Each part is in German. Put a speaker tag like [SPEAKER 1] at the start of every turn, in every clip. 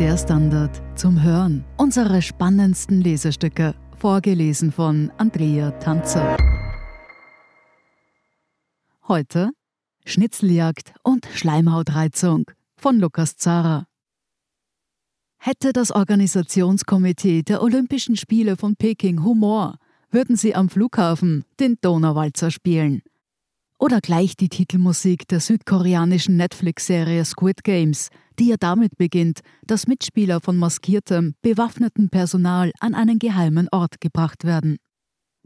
[SPEAKER 1] Der Standard zum Hören. Unsere spannendsten Lesestücke, vorgelesen von Andrea Tanzer. Heute Schnitzeljagd und Schleimhautreizung von Lukas Zara. Hätte das Organisationskomitee der Olympischen Spiele von Peking Humor, würden sie am Flughafen den Donauwalzer spielen. Oder gleich die Titelmusik der südkoreanischen Netflix-Serie Squid Games, die ja damit beginnt, dass Mitspieler von maskiertem, bewaffnetem Personal an einen geheimen Ort gebracht werden.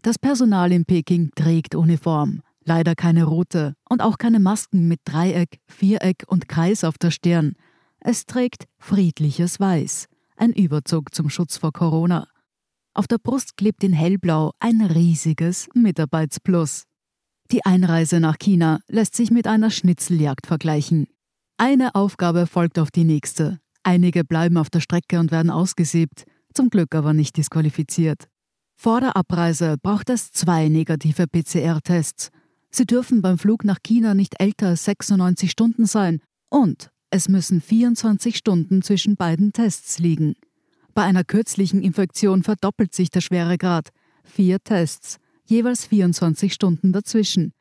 [SPEAKER 1] Das Personal in Peking trägt Uniform, leider keine rote und auch keine Masken mit Dreieck, Viereck und Kreis auf der Stirn. Es trägt friedliches Weiß, ein Überzug zum Schutz vor Corona. Auf der Brust klebt in hellblau ein riesiges Mitarbeitsplus. Die Einreise nach China lässt sich mit einer Schnitzeljagd vergleichen. Eine Aufgabe folgt auf die nächste. Einige bleiben auf der Strecke und werden ausgesiebt, zum Glück aber nicht disqualifiziert. Vor der Abreise braucht es zwei negative PCR-Tests. Sie dürfen beim Flug nach China nicht älter als 96 Stunden sein und es müssen 24 Stunden zwischen beiden Tests liegen. Bei einer kürzlichen Infektion verdoppelt sich der Schweregrad. Vier Tests jeweils 24 Stunden dazwischen.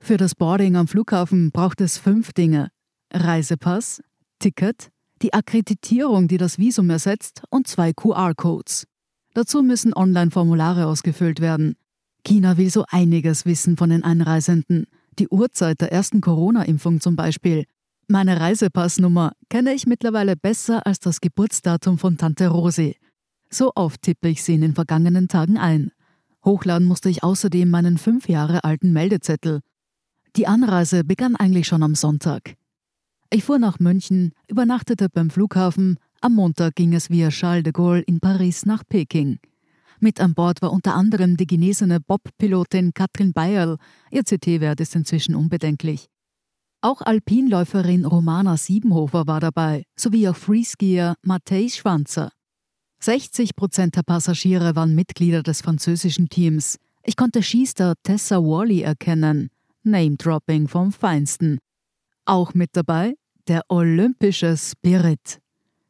[SPEAKER 1] Für das Boarding am Flughafen braucht es fünf Dinge. Reisepass, Ticket, die Akkreditierung, die das Visum ersetzt und zwei QR-Codes. Dazu müssen Online-Formulare ausgefüllt werden. China will so einiges wissen von den Einreisenden. Die Uhrzeit der ersten Corona-Impfung zum Beispiel. Meine Reisepassnummer kenne ich mittlerweile besser als das Geburtsdatum von Tante Rosi. So oft tippe ich sie in den vergangenen Tagen ein. Hochladen musste ich außerdem meinen fünf Jahre alten Meldezettel. Die Anreise begann eigentlich schon am Sonntag. Ich fuhr nach München, übernachtete beim Flughafen, am Montag ging es via Charles de Gaulle in Paris nach Peking. Mit an Bord war unter anderem die genesene Bob-Pilotin Katrin Bayerl, ihr CT-Wert ist inzwischen unbedenklich. Auch Alpinläuferin Romana Siebenhofer war dabei, sowie auch Freeskier Matthäus Schwanzer. 60 Prozent der Passagiere waren Mitglieder des französischen Teams. Ich konnte Skistar Tessa Worley erkennen. Name-Dropping vom Feinsten. Auch mit dabei der olympische Spirit.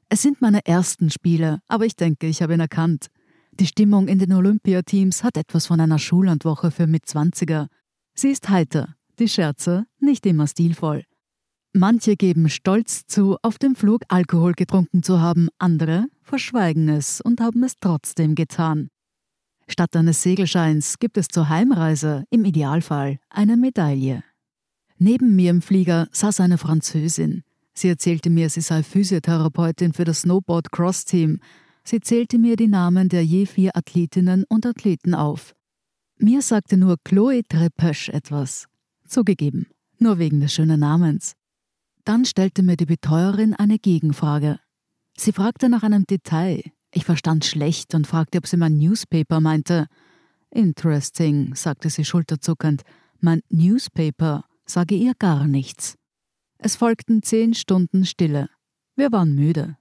[SPEAKER 1] Es sind meine ersten Spiele, aber ich denke, ich habe ihn erkannt. Die Stimmung in den Olympiateams hat etwas von einer Schullandwoche für Mitzwanziger. Sie ist heiter, die Scherze nicht immer stilvoll. Manche geben stolz zu, auf dem Flug Alkohol getrunken zu haben, andere verschweigen es und haben es trotzdem getan. Statt eines Segelscheins gibt es zur Heimreise im Idealfall eine Medaille. Neben mir im Flieger saß eine Französin. Sie erzählte mir, sie sei Physiotherapeutin für das Snowboard-Cross-Team. Sie zählte mir die Namen der je vier Athletinnen und Athleten auf. Mir sagte nur Chloe Trepösch etwas. Zugegeben, nur wegen des schönen Namens. Dann stellte mir die Betreuerin eine Gegenfrage. Sie fragte nach einem Detail. Ich verstand schlecht und fragte, ob sie mein Newspaper meinte. Interesting, sagte sie schulterzuckend. Mein Newspaper sage ihr gar nichts. Es folgten zehn Stunden Stille. Wir waren müde.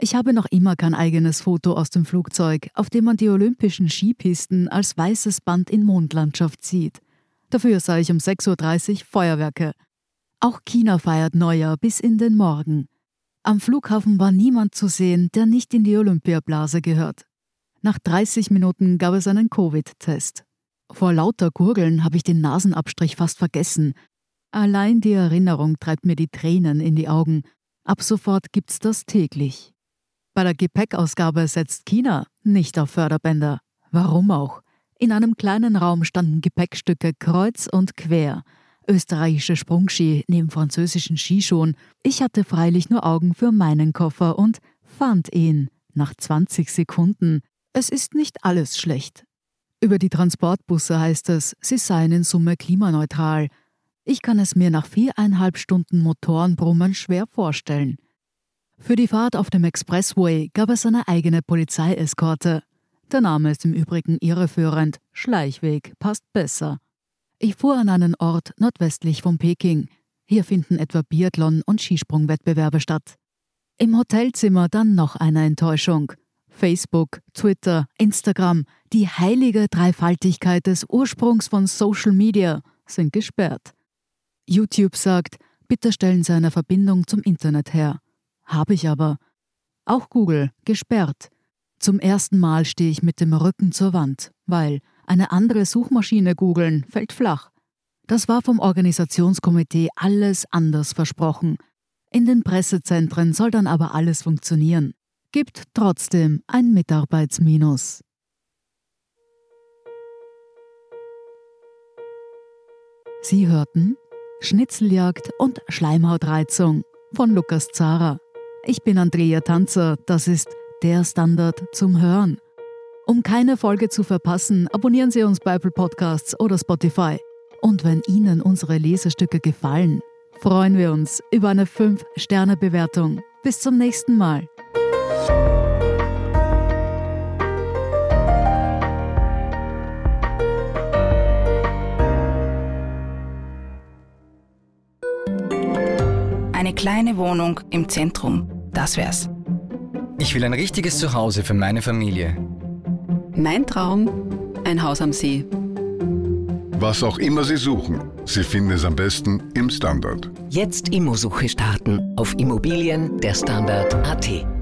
[SPEAKER 1] Ich habe noch immer kein eigenes Foto aus dem Flugzeug, auf dem man die olympischen Skipisten als weißes Band in Mondlandschaft sieht. Dafür sah ich um 6.30 Uhr Feuerwerke. Auch China feiert Neujahr bis in den Morgen. Am Flughafen war niemand zu sehen, der nicht in die Olympiablase gehört. Nach 30 Minuten gab es einen Covid-Test. Vor lauter Gurgeln habe ich den Nasenabstrich fast vergessen. Allein die Erinnerung treibt mir die Tränen in die Augen. Ab sofort gibt's das täglich. Bei der Gepäckausgabe setzt China nicht auf Förderbänder. Warum auch? In einem kleinen Raum standen Gepäckstücke kreuz und quer – österreichische Sprungski neben französischen Skischuhen. Ich hatte freilich nur Augen für meinen Koffer und fand ihn nach 20 Sekunden. Es ist nicht alles schlecht. Über die Transportbusse heißt es, sie seien in Summe klimaneutral. Ich kann es mir nach viereinhalb Stunden Motorenbrummen schwer vorstellen. Für die Fahrt auf dem Expressway gab es eine eigene Polizeieskorte. Der Name ist im Übrigen irreführend. Schleichweg passt besser. Ich fuhr an einen Ort nordwestlich von Peking. Hier finden etwa Biathlon- und Skisprungwettbewerbe statt. Im Hotelzimmer dann noch eine Enttäuschung. Facebook, Twitter, Instagram, die heilige Dreifaltigkeit des Ursprungs von Social Media sind gesperrt. YouTube sagt, bitte stellen Sie eine Verbindung zum Internet her. Habe ich aber. auch Google, gesperrt. Zum ersten Mal stehe ich mit dem Rücken zur Wand, weil eine andere Suchmaschine googeln fällt flach. Das war vom Organisationskomitee alles anders versprochen. In den Pressezentren soll dann aber alles funktionieren. Gibt trotzdem ein Mitarbeitsminus. Sie hörten Schnitzeljagd und Schleimhautreizung von Lukas Zara. Ich bin Andrea Tanzer, das ist der Standard zum Hören. Um keine Folge zu verpassen, abonnieren Sie uns bei Apple Podcasts oder Spotify. Und wenn Ihnen unsere Lesestücke gefallen, freuen wir uns über eine 5-Sterne-Bewertung. Bis zum nächsten Mal.
[SPEAKER 2] Eine kleine Wohnung im Zentrum, das wär's.
[SPEAKER 3] Ich will ein richtiges Zuhause für meine Familie.
[SPEAKER 4] Mein Traum, ein Haus am See.
[SPEAKER 5] Was auch immer Sie suchen, Sie finden es am besten im Standard.
[SPEAKER 6] Jetzt Immosuche starten auf Immobilien der Standard.at.